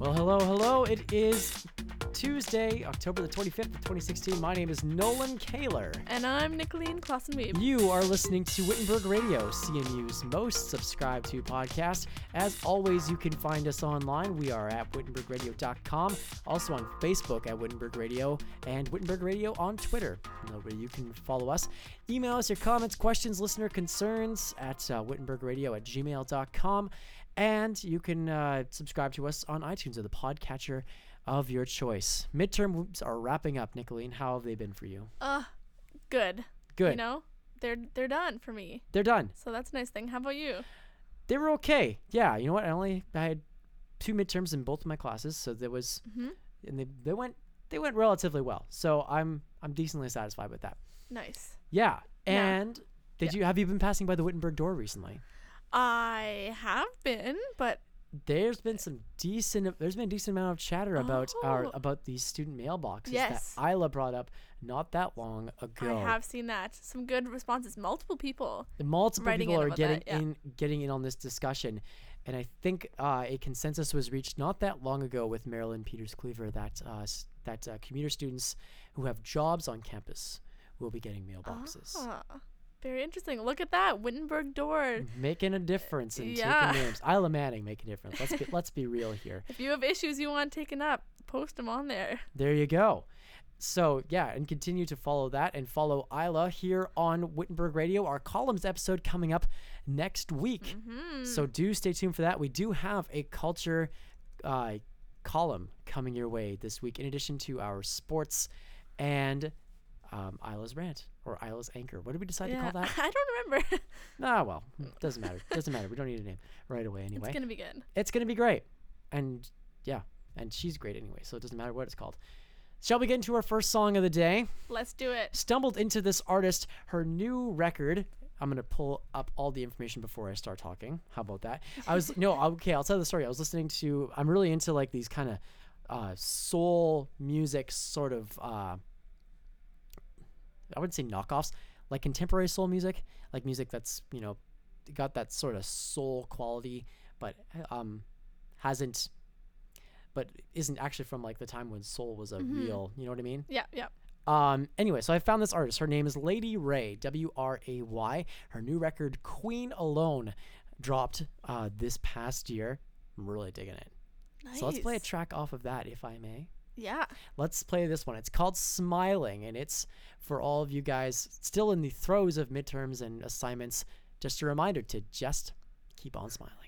Well, hello, hello. It is Tuesday, October the 25th of 2016. My name is Nolan Kaler. And I'm Nicolien Klassenweeb. You are listening to Wittenberg Radio, CMU's most subscribed to podcast. As always, you can find us online. We are at wittenbergradio.com, also on Facebook at Wittenberg Radio, and Wittenberg Radio on Twitter, where you can follow us. Email us your comments, questions, listener concerns at uh, wittenbergradio at gmail.com. And you can uh, subscribe to us on iTunes or the podcatcher of your choice. Midterms are wrapping up, Nicolien. How have they been for you? Uh, good. Good. You know, they're they're done for me. They're done. So that's a nice thing. How about you? They were okay. Yeah, you know what? I only I had two midterms in both of my classes, so there was, Mhm. and they they went they went relatively well. So I'm I'm decently satisfied with that. Nice. Yeah. Yeah. And did you have you been passing by the Wittenberg door recently? I have been, but There's been some decent. There's been a decent amount of chatter about our Oh. about these student mailboxes Yes. that Isla brought up not that long ago. I have seen that. Some good responses. Multiple people. multiple people are getting that, yeah. in getting in on this discussion and i think uh, a consensus was reached not that long ago with marilyn peters kliewer that uh, that uh, commuter students who have jobs on campus will be getting mailboxes Ah, very interesting. Look at that Wittenberg door. making a difference and Yeah. taking names isla manning making a difference let's be, let's be real here If you have issues you want taken up, post them on there. there you go so yeah and continue to follow that and follow isla here on wittenberg radio our columns episode coming up next week Hmm. So do stay tuned for that. We do have a culture uh, column coming your way this week, in addition to our sports and um, Isla's rant or Isla's anchor. What did we decide to call that? I don't remember. Ah, well, doesn't matter. Doesn't matter. We don't need a name right away anyway. It's gonna be good. it's gonna be great, and yeah, and she's great anyway, so it doesn't matter what it's called. Shall we get into our first song of the day? Let's do it. stumbled into this artist, her new record. I'm gonna pull up all the information before I start talking. How about that? I was no okay. I'll tell the story. I was listening to. I'm really into like these kind of uh, soul music, sort of. Uh, I wouldn't say knockoffs, like contemporary soul music, like music that's you know got that sort of soul quality, but um hasn't, but isn't actually from like the time when soul was a real. You know what I mean? Yeah, yeah. Um, anyway, so I found this artist. Her name is Lady Wray, W R A Y. Her new record, Queen Alone, dropped uh, this past year. I'm really digging it. Nice. So let's play a track off of that, if I may. Yeah. Let's play this one. It's called Smiling, and it's for all of you guys still in the throes of midterms and assignments. Just a reminder to just keep on smiling.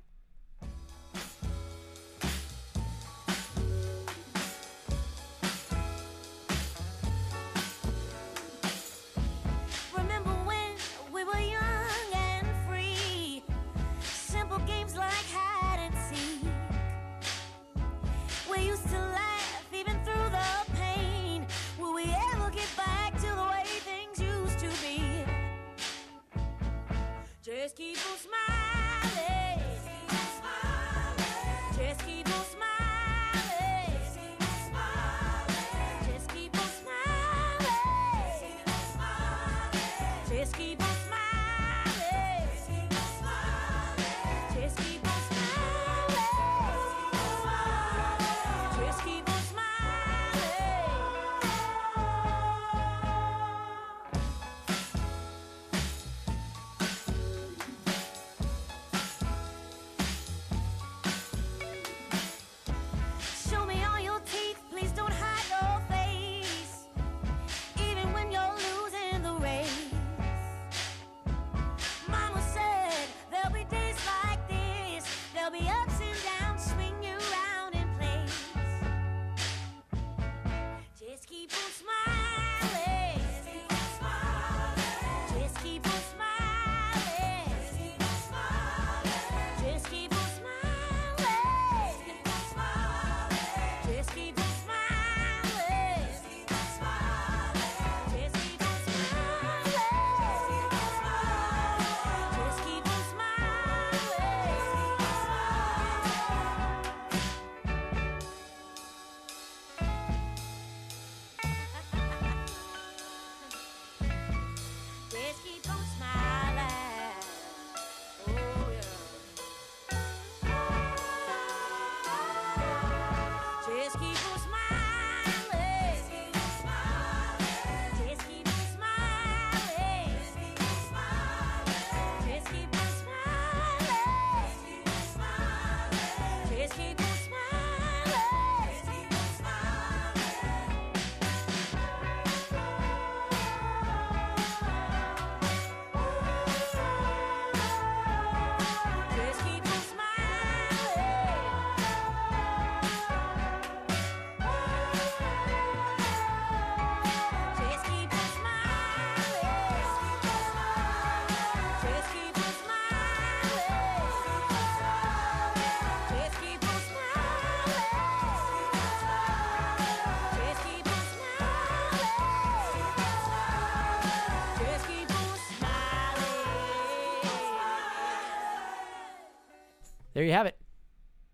There you have it.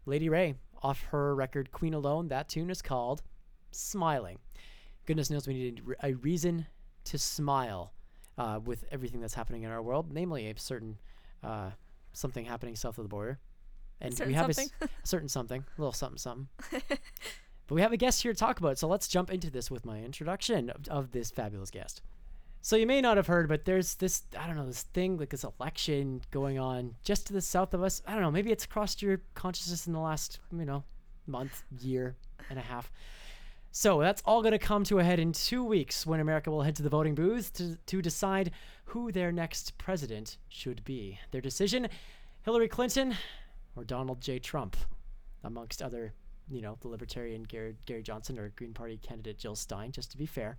Lady Wray, off her record Queen Alone. That tune is called Smiling. Goodness knows we need a- reason to smile uh, with everything that's happening in our world, namely a certain uh, something happening south of the border. And Certain we have a something. s- a certain something, a little something, something. but we have a guest here to talk about it, so let's jump into this with my introduction of, of this fabulous guest. So you may not have heard, but there's this I don't know this thing like this election going on just to the south of us. I don't know, maybe it's crossed your consciousness in the last you know month, year and a half. So that's all going to come to a head in two weeks when America will head to the voting booths to, to decide who their next president should be. Their decision Hillary Clinton or Donald J. Trump, amongst other, you know, the Libertarian Gary, Gary Johnson or Green Party candidate Jill Stein, just to be fair.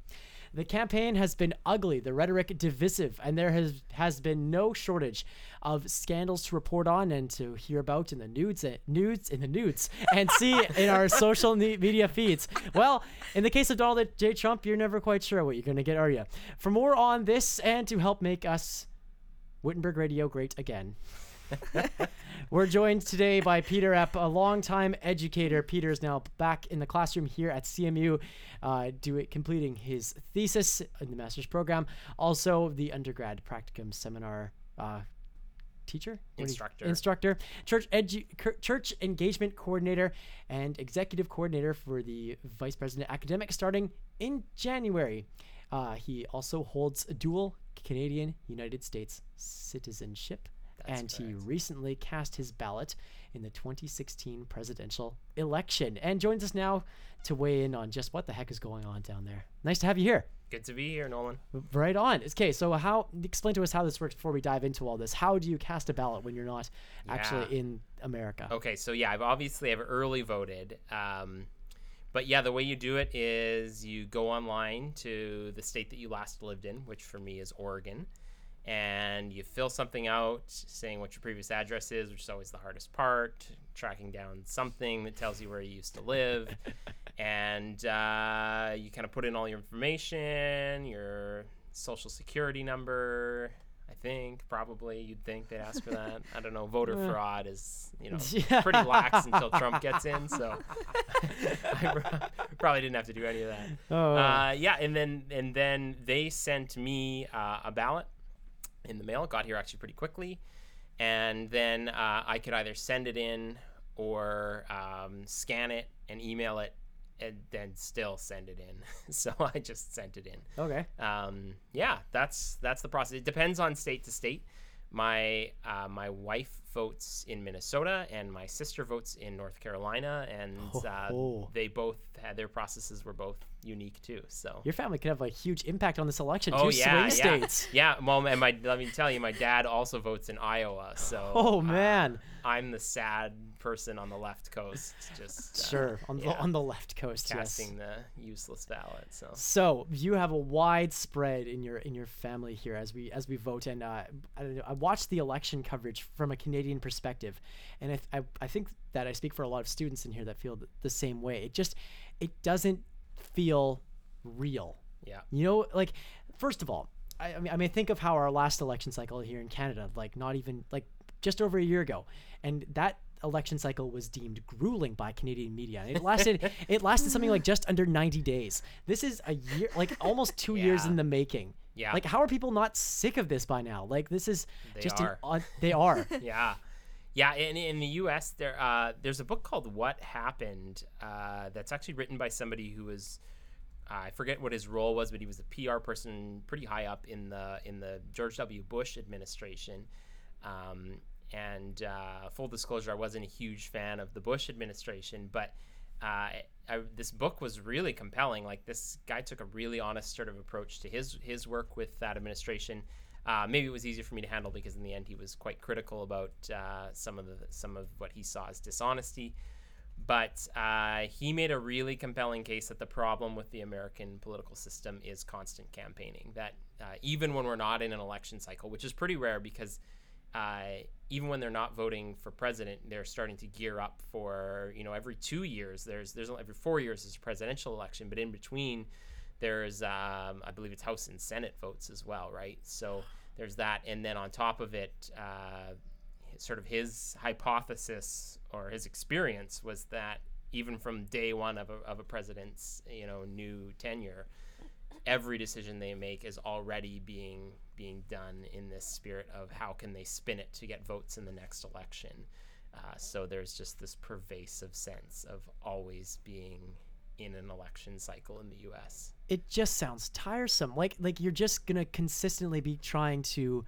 The campaign has been ugly, the rhetoric divisive, and there has has been no shortage of scandals to report on and to hear about in the nudes, eh, nudes in the nudes, and see in our social media feeds. Well, in the case of Donald J. Trump, you're never quite sure what you're going to get, are you? For more on this and to help make us Wittenberg Radio great again. We're joined today by Peter Epp, a longtime educator. Peter is now back in the classroom here at CMU, uh, do it, completing his thesis in the master's program. Also, the undergrad practicum seminar uh, teacher, What do you- Instructor. instructor, church edu- church engagement coordinator, and executive coordinator for the vice president academic starting in January. Uh, he also holds a dual Canadian United States citizenship, That's and he recently cast his ballot in the 2016 presidential election and joins us now to weigh in on just what the heck is going on down there. Nice to have you here. Good to be here, Nolan. Right on. Okay, so how explain to us how this works before we dive into all this. How do you cast a ballot when you're not actually in America? Okay, so yeah, I've obviously I've early voted. Um, but yeah, the way you do it is you go online to the state that you last lived in, which for me is Oregon, and you fill something out saying what your previous address is, which is always the hardest part, tracking down something that tells you where you used to live, and uh, you kind of put in all your information, your social security number. I think probably you'd think they'd ask for that. I don't know. Voter fraud is you know Yeah. pretty lax until Trump gets in, so I probably didn't have to do any of that. Oh, Uh, yeah, and then and then they sent me uh, a ballot in the mail. Got here actually pretty quickly, and then uh, I could either send it in or um, scan it and email it, and then still send it in. so I just sent it in okay. um, yeah, that's that's the process. It depends on state to state. My uh, my wife votes in Minnesota, and my sister votes in North Carolina, and uh, Oh. they both had their processes were both unique too. So Your family could have a huge impact on this election. oh Two yeah, swing yeah, states. yeah. Well, and my let me tell you, my dad also votes in Iowa. So Oh uh, man. I'm the sad person on the left coast, just uh, Sure. On the on the left coast, yes. casting the useless ballot. So So you have a wide spread in your in your family here as we as we vote, and uh, I, don't know, I watched the election coverage from a Canadian perspective, and I, I I think that I speak for a lot of students in here that feel the same way. It just it doesn't feel real. yeah, You know, like first of all, I, I mean I mean think of how our last election cycle here in Canada, like not even like just over a year ago, and that election cycle was deemed grueling by Canadian media. It lasted it lasted something like just under 90 days. This is a year like almost 2 years in the making. Yeah. Like how are people not sick of this by now? Like this is They just are. an odd, they are. yeah yeah in, in the us there uh, there's a book called what happened uh, that's actually written by somebody who was i forget what his role was but he was a pr person pretty high up in the in the george w bush administration um, and uh, full disclosure i wasn't a huge fan of the bush administration but uh, I, this book was really compelling. Like this guy took a really honest sort of approach to his his work with that administration. Uh, maybe it was easier for me to handle because in the end he was quite critical about uh, some of the some of what he saw as dishonesty. But uh, he made a really compelling case that the problem with the American political system is constant campaigning. That uh, even when we're not in an election cycle, which is pretty rare because uh, even when they're not voting for president, they're starting to gear up for you know every two years. There's there's every four years is a presidential election, but in between there's um, I believe it's House and Senate votes as well, right? So there's that, and then on top of it, uh, sort of his hypothesis or his experience was that even from day one of a, of a president's you know new tenure, every decision they make is already being being done in this spirit of how can they spin it to get votes in the next election. Uh, so there's just this pervasive sense of always being in an election cycle in the U.S. it just sounds tiresome. Like like you're just gonna consistently be trying to.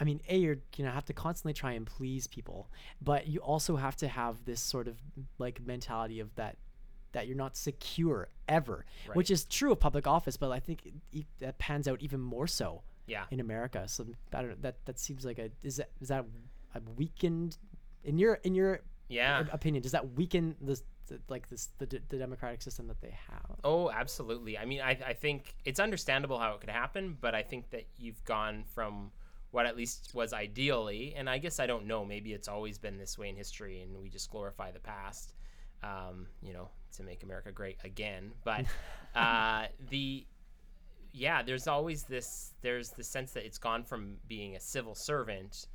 I mean, a you're gonna have to constantly try and please people, but you also have to have this sort of like mentality of that that you're not secure ever, which is true of public office, but I think it, it, that pans out even more so Yeah. in America. So I don't, that that seems like a is that is that a weakened in your in your Yeah. opinion? Does that weaken this the, like this the, the democratic system that they have? Oh, absolutely. I mean, I, I think it's understandable how it could happen, but I think that you've gone from what at least was ideally, and I guess I don't know, maybe it's always been this way in history and we just glorify the past, um, you know, to make America great again. But uh, the, yeah, there's always this, there's the sense that it's gone from being a civil servant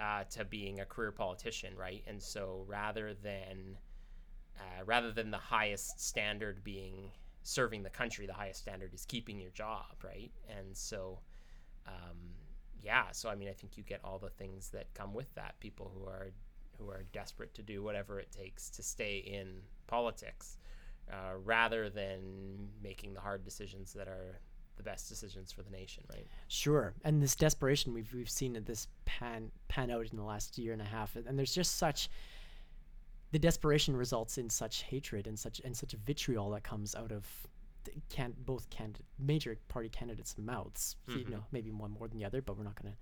uh, to being a career politician, right? And so rather than, uh, rather than the highest standard being serving the country, the highest standard is keeping your job, right? And so, um, yeah. So I mean, I think you get all the things that come with that. People who are who are desperate to do whatever it takes to stay in politics, uh, rather than making the hard decisions that are the best decisions for the nation, right? Sure, and this desperation we've we've seen this pan pan out in the last year and a half, and, and there's just such the desperation results in such hatred and such and such vitriol that comes out of the can both candidate major party candidates' mouths. You know, maybe one more than the other, but we're not going to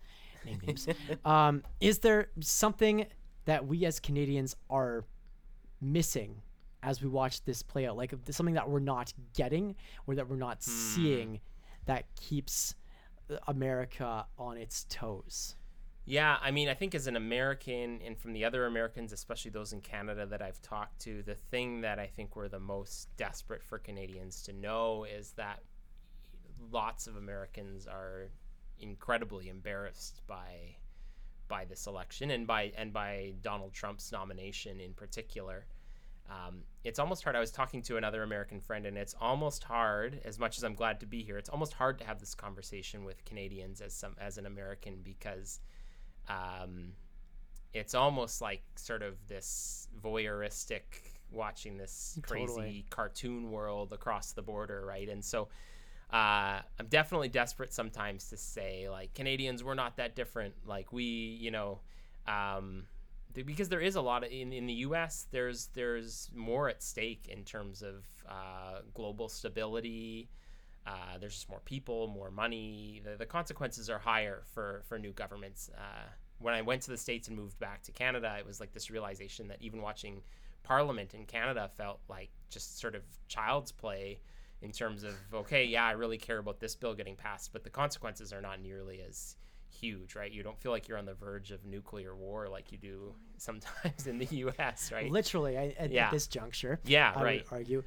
name names. um, is there something that we as Canadians are missing as we watch this play out? Like something that we're not getting or that we're not seeing that keeps uh, America on its toes? Yeah, I mean, I think as an American and from the other Americans, especially those in Canada that I've talked to, the thing that I think we're the most desperate for Canadians to know is that lots of Americans are incredibly embarrassed by by this election and by and by Donald Trump's nomination in particular. Um, it's almost hard. I was talking to another American friend, and it's almost hard. As much as I'm glad to be here, it's almost hard to have this conversation with Canadians as some as an American because um, it's almost like sort of this voyeuristic watching this crazy Totally. cartoon world across the border, right? And so uh, I'm definitely desperate sometimes to say like Canadians, we're not that different. Like we, you know, um, th- because there is a lot of in, in the U.S. There's there's more at stake in terms of uh, global stability. Uh, there's just more people, more money. The, the consequences are higher for for new governments. Uh, when I went to the states and moved back to Canada, it was like this realization that even watching Parliament in Canada felt like just sort of child's play in terms of okay, yeah, I really care about this bill getting passed, but the consequences are not nearly as huge, right? You don't feel like you're on the verge of nuclear war like you do sometimes in the U.S., right? Literally, I, at, Yeah. at this juncture, Yeah, I right. would argue.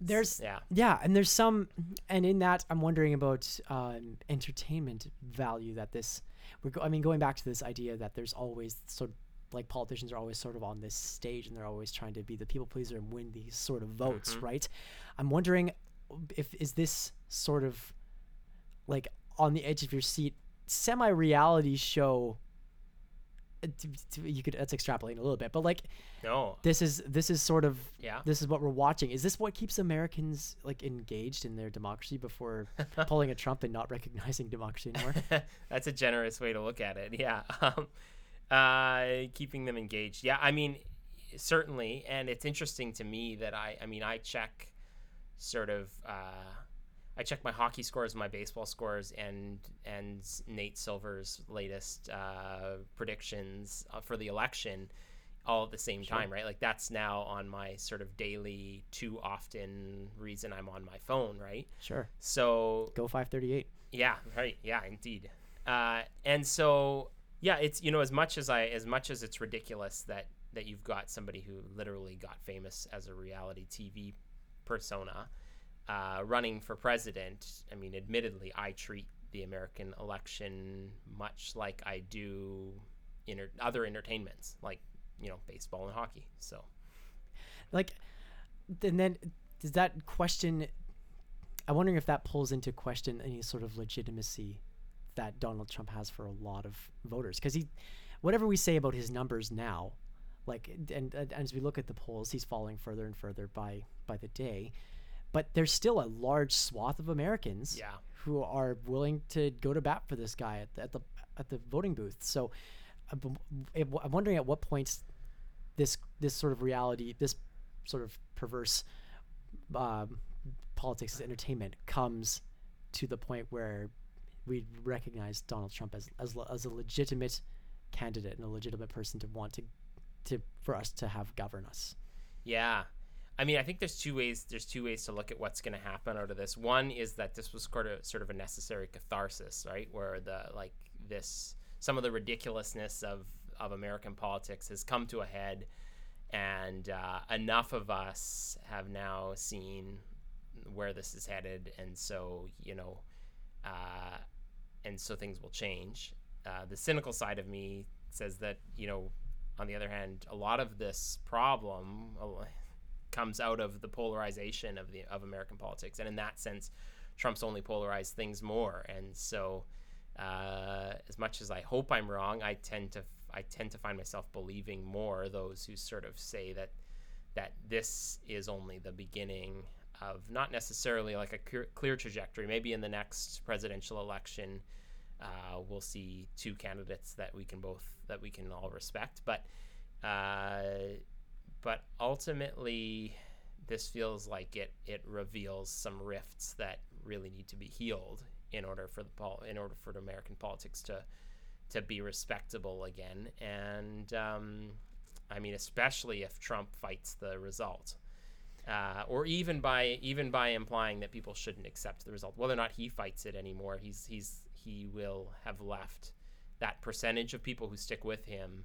There's Yeah. yeah, and there's some, and in that, I'm wondering about um, entertainment value that this. We're go- I mean, going back to this idea that there's always sort of like politicians are always sort of on this stage and they're always trying to be the people pleaser and win these sort of votes, Mm-hmm. right? I'm wondering if is this sort of like on the edge of your seat semi reality show. uh, You could that's extrapolating a little bit, but like No. this is this is sort of Yeah. this is what we're watching. Is this what keeps Americans like engaged in their democracy before pulling a Trump and not recognizing democracy anymore? That's a generous way to look at it. Yeah. Um, uh, keeping them engaged. Yeah. I mean, certainly. And it's interesting to me that I, I mean, I check sort of, uh, I check my hockey scores, my baseball scores, and and Nate Silver's latest uh, predictions uh, for the election, all at the same time, right? Like that's now on my sort of daily, too often reason I'm on my phone, right? sure. So Go 538. yeah, right. Yeah, indeed. Uh, and so, yeah, it's you know as much as I as much as it's ridiculous that that you've got somebody who literally got famous as a reality TV persona uh, running for president. I mean, admittedly, I treat the American election much like I do inter- other entertainments like you know baseball and hockey. So like and then does that question i'm wondering if that pulls into question any sort of legitimacy that donald trump has for a lot of voters because he whatever we say about his numbers now like and, and as we look at the polls he's falling further and further by by the day but there's still a large swath of americans Yeah. who are willing to go to bat for this guy at the at the, at the voting booth so I'm I'm wondering at what points this this sort of reality, this sort of perverse um, politics as entertainment comes to the point where we recognize Donald Trump as as, as a legitimate candidate and a legitimate person to want to to for us to have govern us. Yeah. I mean, I think there's two ways. There's two ways to look at what's going to happen out of this. One is that this was sort of sort of a necessary catharsis, right? Where the like this some of the ridiculousness of of American politics has come to a head, and uh, enough of us have now seen where this is headed, and so you know, uh, and so things will change. Uh, the cynical side of me says that you know, on the other hand, a lot of this problem comes out of the polarization of the of American politics, and in that sense, Trump's only polarized things more. And so, uh, as much as I hope I'm wrong, I tend to I tend to find myself believing more those who sort of say that that this is only the beginning of not necessarily like a clear, trajectory. Maybe in the next presidential election, uh, we'll see two candidates that we can both that we can all respect. But uh, but ultimately, this feels like it it reveals some rifts that really need to be healed in order for the pol- in order for American politics to to be respectable again. And um, I mean, especially if Trump fights the result. Uh, or even by even by implying that people shouldn't accept the result, whether or not he fights it anymore, he's he's he will have left that percentage of people who stick with him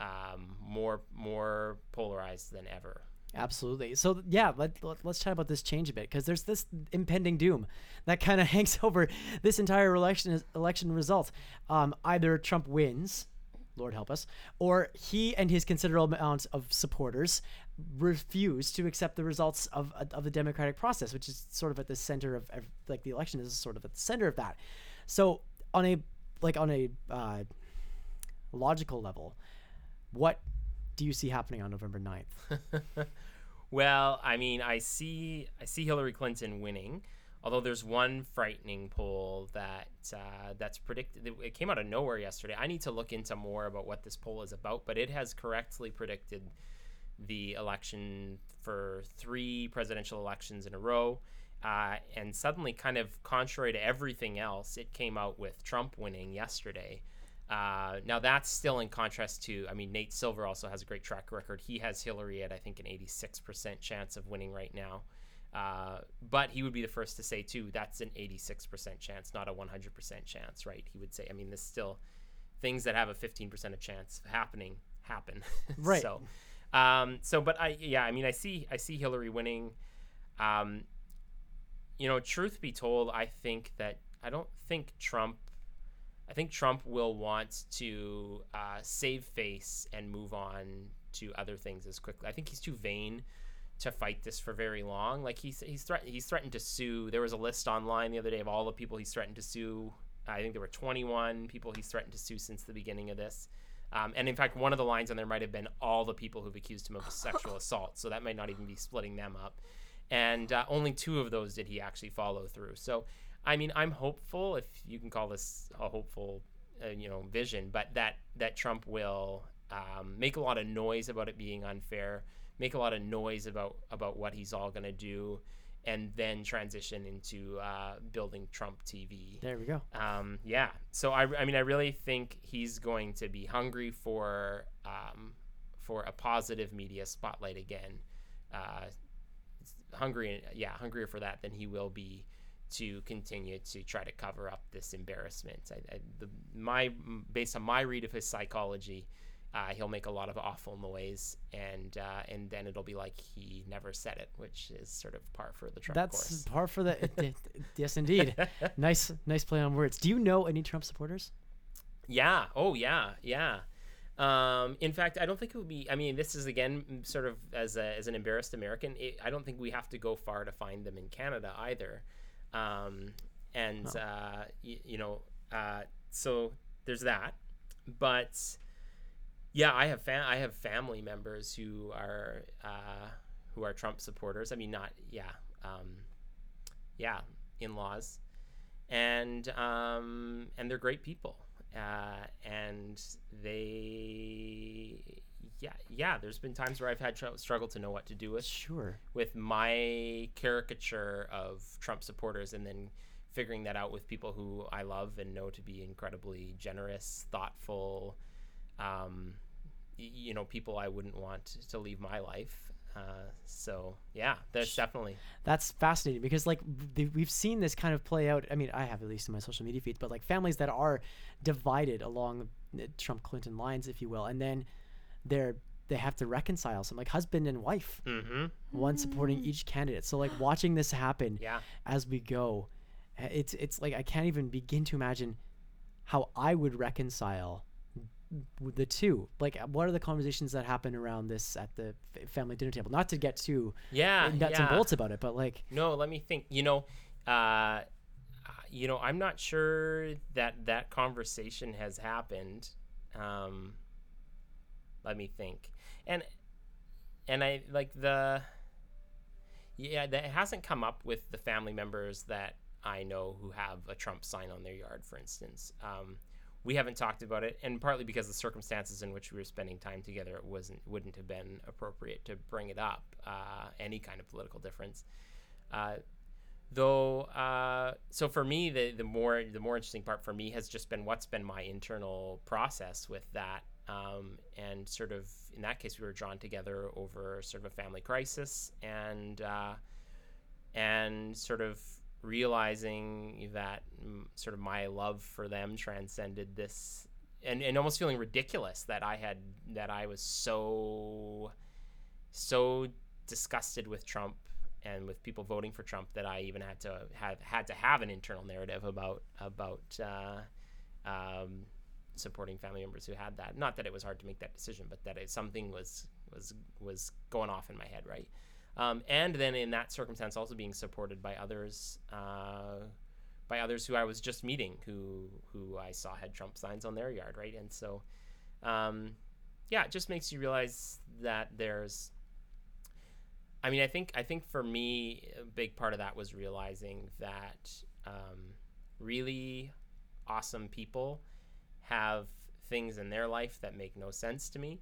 um, more more polarized than ever. Absolutely. So yeah, let, let, us chat about this change a bit because there's this impending doom that kind of hangs over this entire election election result. Um, either Trump wins, Lord help us, or he and his considerable amount of supporters refuse to accept the results of of the democratic process, which is sort of at the center of, of like the election is sort of at the center of that. So on a like on a uh, logical level, what do you see happening on November 9th? well, I mean, I see I see Hillary Clinton winning. Although there's one frightening poll that uh, that's predicted, it came out of nowhere yesterday. I need to look into more about what this poll is about, but it has correctly predicted the election for three presidential elections in a row. Uh, and suddenly, kind of contrary to everything else, it came out with Trump winning yesterday. Uh, now that's still in contrast to, I mean, Nate Silver also has a great track record. He has Hillary at I think an 86% chance of winning right now. Uh, but he would be the first to say too that's an 86% chance, not a 100% chance, right? He would say, I mean, this still things that have a 15% of chance of happening happen, right? so, um, so, but I, yeah, I mean, I see, I see Hillary winning. Um, you know, truth be told, I think that I don't think Trump I think Trump will want to uh, save face and move on to other things as quickly. I think he's too vain to fight this for very long. Like he's he's threatened he's threatened to sue. There was a list online the other day of all the people he's threatened to sue. I think there were 21 people he's threatened to sue since the beginning of this. Um, and in fact, one of the lines on there might have been all the people who've accused him of sexual assault. So that might not even be splitting them up. And uh, only two of those did he actually follow through. So I mean, I'm hopeful, if you can call this a hopeful, uh, you know, vision, but that that Trump will um, make a lot of noise about it being unfair, make a lot of noise about about what he's all going to do, and then transition into uh, building Trump TV. There we go. Um, yeah. So I, I mean, I really think he's going to be hungry for um, for a positive media spotlight again. Uh, hungry, yeah, hungrier for that than he will be to continue to try to cover up this embarrassment. I, I, the, my based on my read of his psychology, uh, he'll make a lot of awful noise, and uh, and then it'll be like he never said it, which is sort of par for the Trump That's course. par for the. yes, indeed. nice, nice play on words. Do you know any Trump supporters? Yeah. Oh, yeah. Yeah. Um, in fact, I don't think it would be. I mean, this is again sort of as a, as an embarrassed American. It, I don't think we have to go far to find them in Canada either. Um, and uh, y- you know, uh, so there's that. But yeah, I have fam- I have family members who are uh, who are Trump supporters. I mean, not yeah, um, yeah, in laws, and um, and they're great people, uh, and they yeah yeah. There's been times where I've had tr- struggle to know what to do with Sure. with my caricature of Trump supporters, and then figuring that out with people who I love and know to be incredibly generous, thoughtful, um, y- you know, people I wouldn't want to leave my life. Uh, so yeah, there's definitely That's fascinating because like the, we've seen this kind of play out. I mean, I have at least in my social media feeds, but like families that are divided along Trump Clinton lines, if you will, and then they're they have to reconcile some like husband and wife, mm-hmm. one supporting each candidate. So like watching this happen yeah. as we go, uh, it's it's like I can't even begin to imagine how I would reconcile the two. Like, uh, what are the conversations that happen around this at the family dinner table? Not to get too Yeah, nuts and bolts about it, but like, No, let me think. You know, uh, you know, I'm not sure that that conversation has happened. Um, let me think. And and I like the yeah, that hasn't come up with the family members that I know who have a Trump sign on their yard, for instance. Um, we haven't talked about it, and partly because the circumstances in which we were spending time together, it wasn't wouldn't have been appropriate to bring it up. Uh, any kind of political difference. Uh, though uh, so for me the, the more the more interesting part for me has just been what's been my internal process with that um, and sort of in that case we were drawn together over sort of a family crisis and uh, and sort of realizing that mm, sort of my love for them transcended this and, and almost feeling ridiculous that I had that I was so so disgusted with Trump and with people voting for Trump that I even had to have had to have an internal narrative about about uh, um, supporting family members who had that. Not that it was hard to make that decision, but that it, something was was was going off in my head, right? Um, and then in that circumstance, also being supported by others, uh, by others who I was just meeting, who who I saw had Trump signs on their yard, right? And so, um, yeah, it just makes you realize that there's I mean, I think I think for me, a big part of that was realizing that um, really awesome people have things in their life that make no sense to me,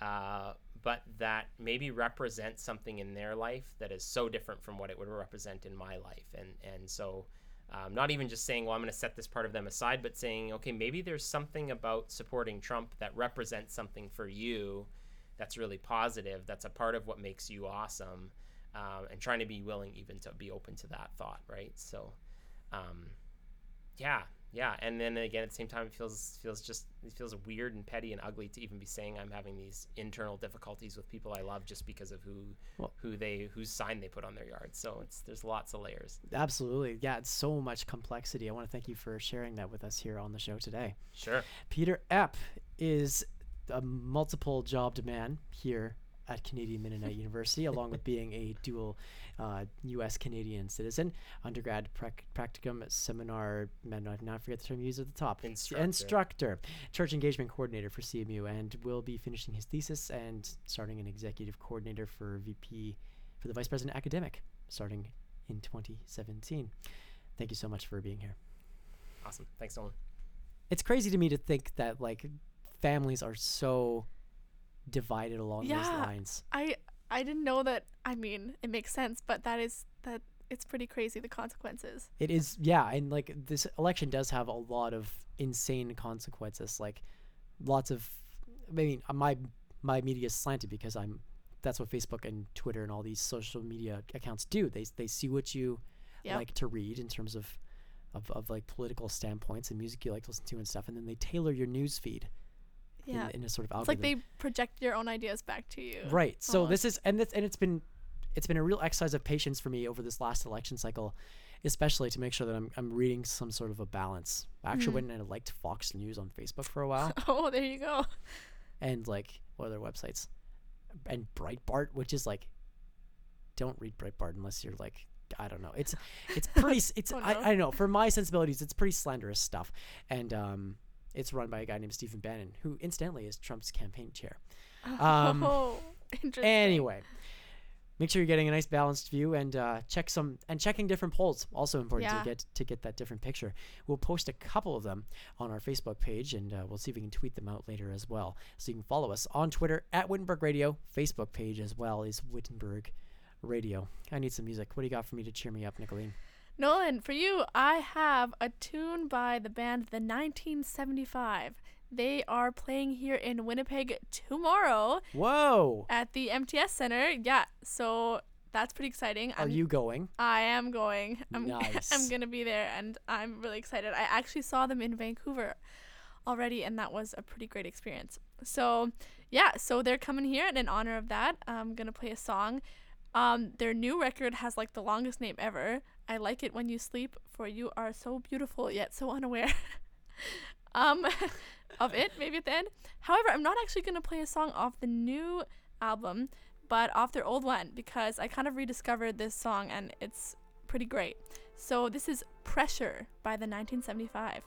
uh, but that maybe represent something in their life that is so different from what it would represent in my life, and and so. Um, not even just saying, well, I'm going to set this part of them aside, but saying, okay, maybe there's something about supporting Trump that represents something for you that's really positive that's a part of what makes you awesome um, and trying to be willing even to be open to that thought right so um, yeah yeah and then again at the same time it feels feels just it feels weird and petty and ugly to even be saying i'm having these internal difficulties with people i love just because of who Well- who they whose sign they put on their yard so it's there's lots of layers absolutely, yeah, it's so much complexity. I want to thank you for sharing that with us here on the show today. sure Peter Epp is a multiple jobbed man here at Canadian Mennonite University, along with being a dual uh, U.S. Canadian citizen, undergrad prac- practicum seminar, man, I now forget the term used at the top, Instructor. instructor, church engagement coordinator for CMU, and will be finishing his thesis and starting an executive coordinator for VP for the Vice President Academic, starting in 2017. Thank you so much for being here. awesome thanks Nolan. It's crazy to me to think that like families are so divided along those lines. I I didn't know that. I mean, it makes sense, but that is that it's pretty crazy the consequences. It is, yeah, and like this election does have a lot of insane consequences. Like lots of, I mean, uh, my my media is slanted because I'm. That's what Facebook and Twitter and all these social media accounts do. They they see what you Yep. like to read in terms of, of of like political standpoints and music you like to listen to and stuff, and then they tailor your news feed Yeah. in, in a sort of It's like they project your own ideas back to you. Right. So almost. this is and this and it's been it's been a real exercise of patience for me over this last election cycle, especially to make sure that I'm I'm reading some sort of a balance. I actually Mhm. went and I liked Fox News on Facebook for a while. Oh, there you go. and like what other websites, and Breitbart, which is like, don't read Breitbart unless you're like. I don't know. It's it's pretty. It's Oh, I. I don't know. For my sensibilities, it's pretty slanderous stuff, and um, it's run by a guy named Stephen Bannon, who incidentally is Trump's campaign chair. Um, oh, interesting. Anyway, make sure you're getting a nice balanced view and uh, check some and checking different polls. Also important Yeah. to get to get that different picture. We'll post a couple of them on our Facebook page, and uh, we'll see if we can tweet them out later as well. So you can follow us on Twitter at Wittenberg Radio. Facebook page as well is Wittenberg Radio. I need some music. What do you got for me to cheer me up, Nicolien? Nolan, for you, I have a tune by the band The 1975. They are playing here in Winnipeg tomorrow Whoa! at the MTS Center. Yeah, so that's pretty exciting. Are I'm- you going? I am going. I'm Nice. I'm gonna be there, and I'm really excited. I actually saw them in Vancouver already, and that was a pretty great experience. So yeah, so they're coming here, and in honor of that, I'm gonna play a song. Um, their new record has like the longest name ever. I like it when you sleep, for you are so beautiful yet so unaware. um, of it maybe at the end. However, I'm not actually gonna play a song off the new album, but off their old one because I kind of rediscovered this song and it's pretty great. So this is Pressure by the 1975.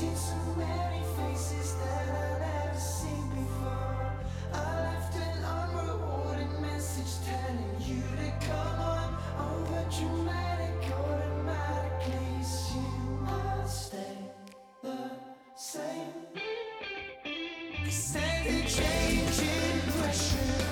A change in message to you like come on over to Marycore you must stay the same. This sad changing pressure.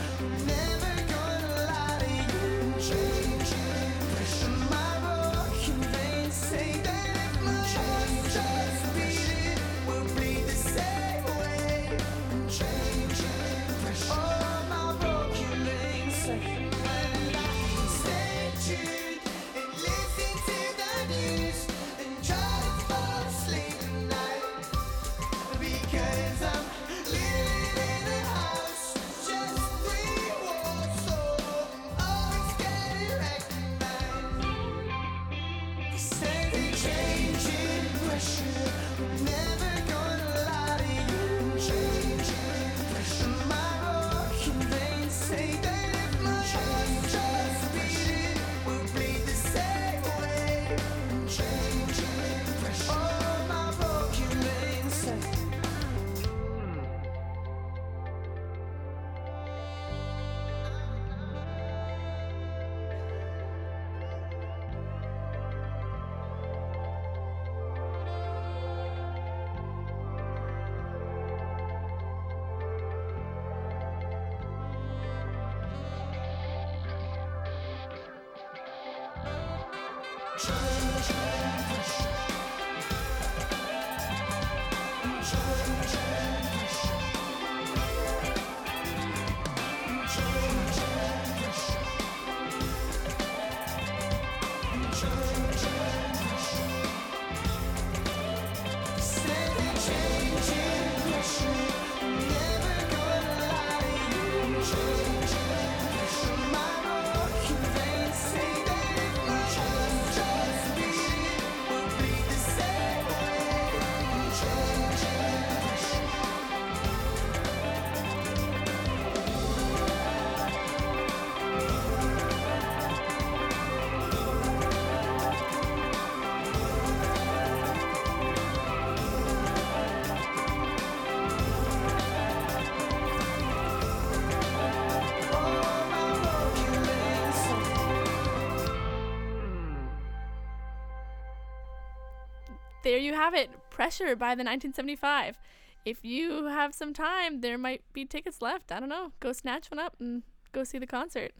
There you have it. Pressure by the 1975. If you have some time, there might be tickets left. I don't know. Go snatch one up and go see the concert.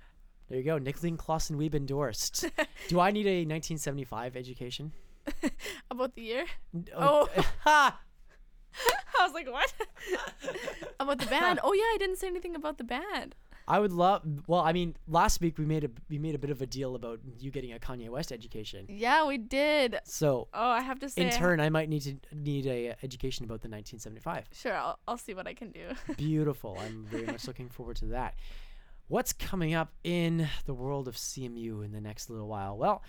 There you go. Nicolien Clausen Weeb endorsed. Do I need a 1975 education? About the year? N- uh, Oh. ha! I was like, what? about the band? Oh yeah, I didn't say anything about the band. I would love. Well, I mean, last week we made a we made a bit of a deal about you getting a Kanye West education. Yeah, we did. So Oh, I have to say. in turn, I might need to need a education about the 1975. Sure, I'll, I'll see what I can do. Beautiful. I'm very much looking forward to that. What's coming up in the world of CMU in the next little while? Well,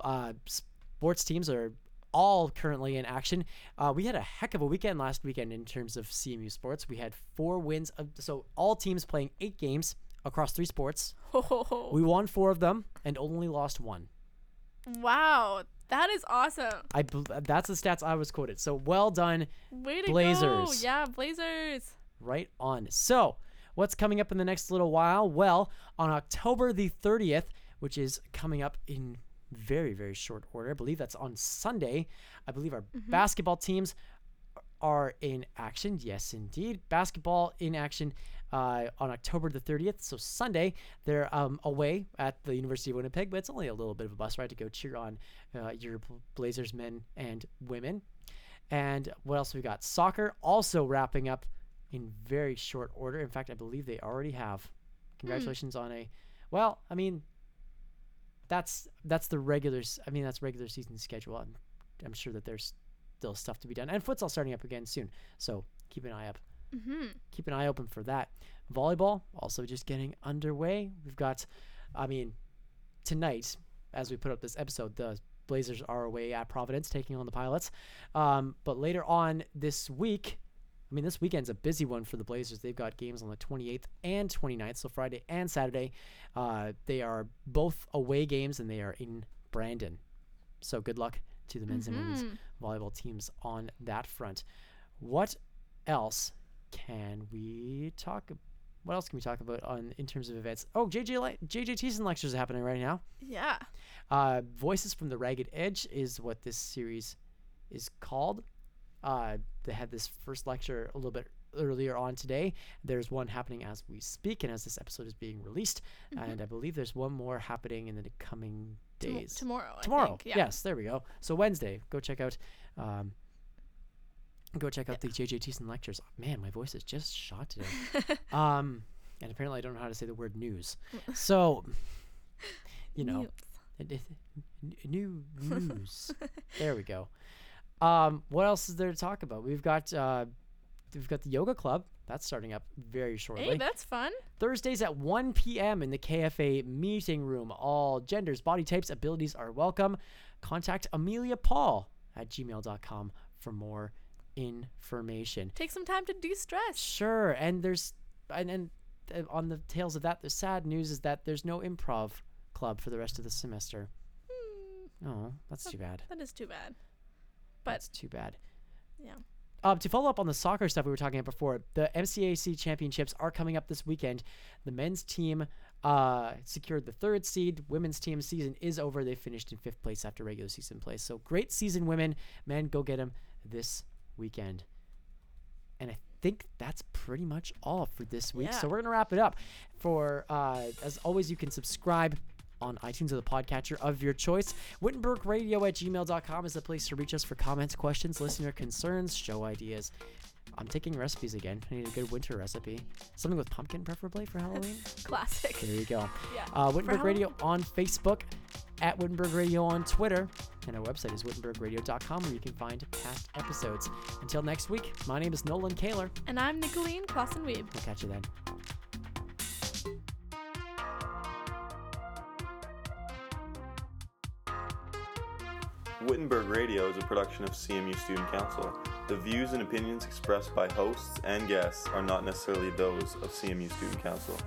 uh, sports teams are all currently in action. Uh, we had a heck of a weekend last weekend in terms of CMU sports. We had four wins. Of, so all teams playing eight games across three sports. Oh, We won four of them and only lost one. wow, that is awesome. I that's the stats I was quoted. So well done, Way to go. Blazers. Yeah, Blazers. right on. So what's coming up in the next little while? Well, on October the 30th, which is coming up in very very short order. I believe that's on Sunday. I believe our basketball teams are in action. Yes, indeed, basketball in action. Uh, on October the 30th, so Sunday, they're um, away at the University of Winnipeg, but it's only a little bit of a bus ride to go cheer on uh, your Blazers men and women. And what else we got? Soccer also wrapping up in very short order. In fact, I believe they already have. Congratulations on a. Well, I mean, that's that's the regular. I mean, that's regular season schedule. I'm, I'm sure that there's still stuff to be done, and futsal starting up again soon. So keep an eye up. Mm-hmm. Keep an eye open for that. Volleyball also just getting underway. We've got, I mean, tonight as we put up this episode, the Blazers are away at Providence taking on the Pilots. Um, but later on this week, I mean, this weekend's a busy one for the Blazers. They've got games on the 28th and 29th, so Friday and Saturday. Uh, they are both away games and they are in Brandon. So good luck to the men's and women's volleyball teams on that front. What else can we talk? What else can we talk about on in terms of events? Oh, JJ le- JJ Thiessen lectures are happening right now. Yeah. Uh, Voices from the Ragged Edge is what this series is called. Uh, they had this first lecture a little bit earlier on today. There's one happening as we speak and as this episode is being released. And I believe there's one more happening in the coming days. tomorrow. Tomorrow. Yeah. Yes, there we go. So Wednesday, go check out. Um, go check out the JJ Thiessen lectures. Man, my voice is just shot today. um, and apparently I don't know how to say the word news. So, you know, News. it- it- n- new news. there we go. Um, what else is there to talk about? We've got uh, we've got the yoga club that's starting up very shortly. Hey, that's fun. Thursdays at 1 p.m. in the KFA meeting room. All genders, body types, abilities are welcome. Contact Amelia Paul at gmail.com for more information. Take some time to de-stress. Sure, and there's and, and uh, on the tails of that, the sad news is that there's no improv club for the rest of the semester. Hmm, Oh, that's too bad. that is too bad. But it's too bad. yeah. Um, to follow up on the soccer stuff we were talking about before, the MCAC championships are coming up this weekend. The men's team uh, secured the third seed. Women's team season is over. They finished in fifth place after regular season play. So great season, women. Men, go get them this weekend. And I think that's pretty much all for this week. So we're gonna wrap it up. For uh, as always, you can subscribe on iTunes or the podcatcher of your choice. WittenbergRadio at gmail.com is the place to reach us for comments, questions, listener concerns, show ideas. I'm taking recipes again. I need a good winter recipe. Something with pumpkin, preferably for Halloween. Classic. There you go. Yeah. Uh, Wittenberg Radio on Facebook, at Wittenberg Radio on Twitter, and our website is wittenbergradio.com where you can find past episodes. Until next week, my name is Nolan Kliewer. And I'm Nicolien Clausen-Weeb. We'll catch you then. Wittenberg Radio is a production of CMU Student Council. The views and opinions expressed by hosts and guests are not necessarily those of CMU Student Council.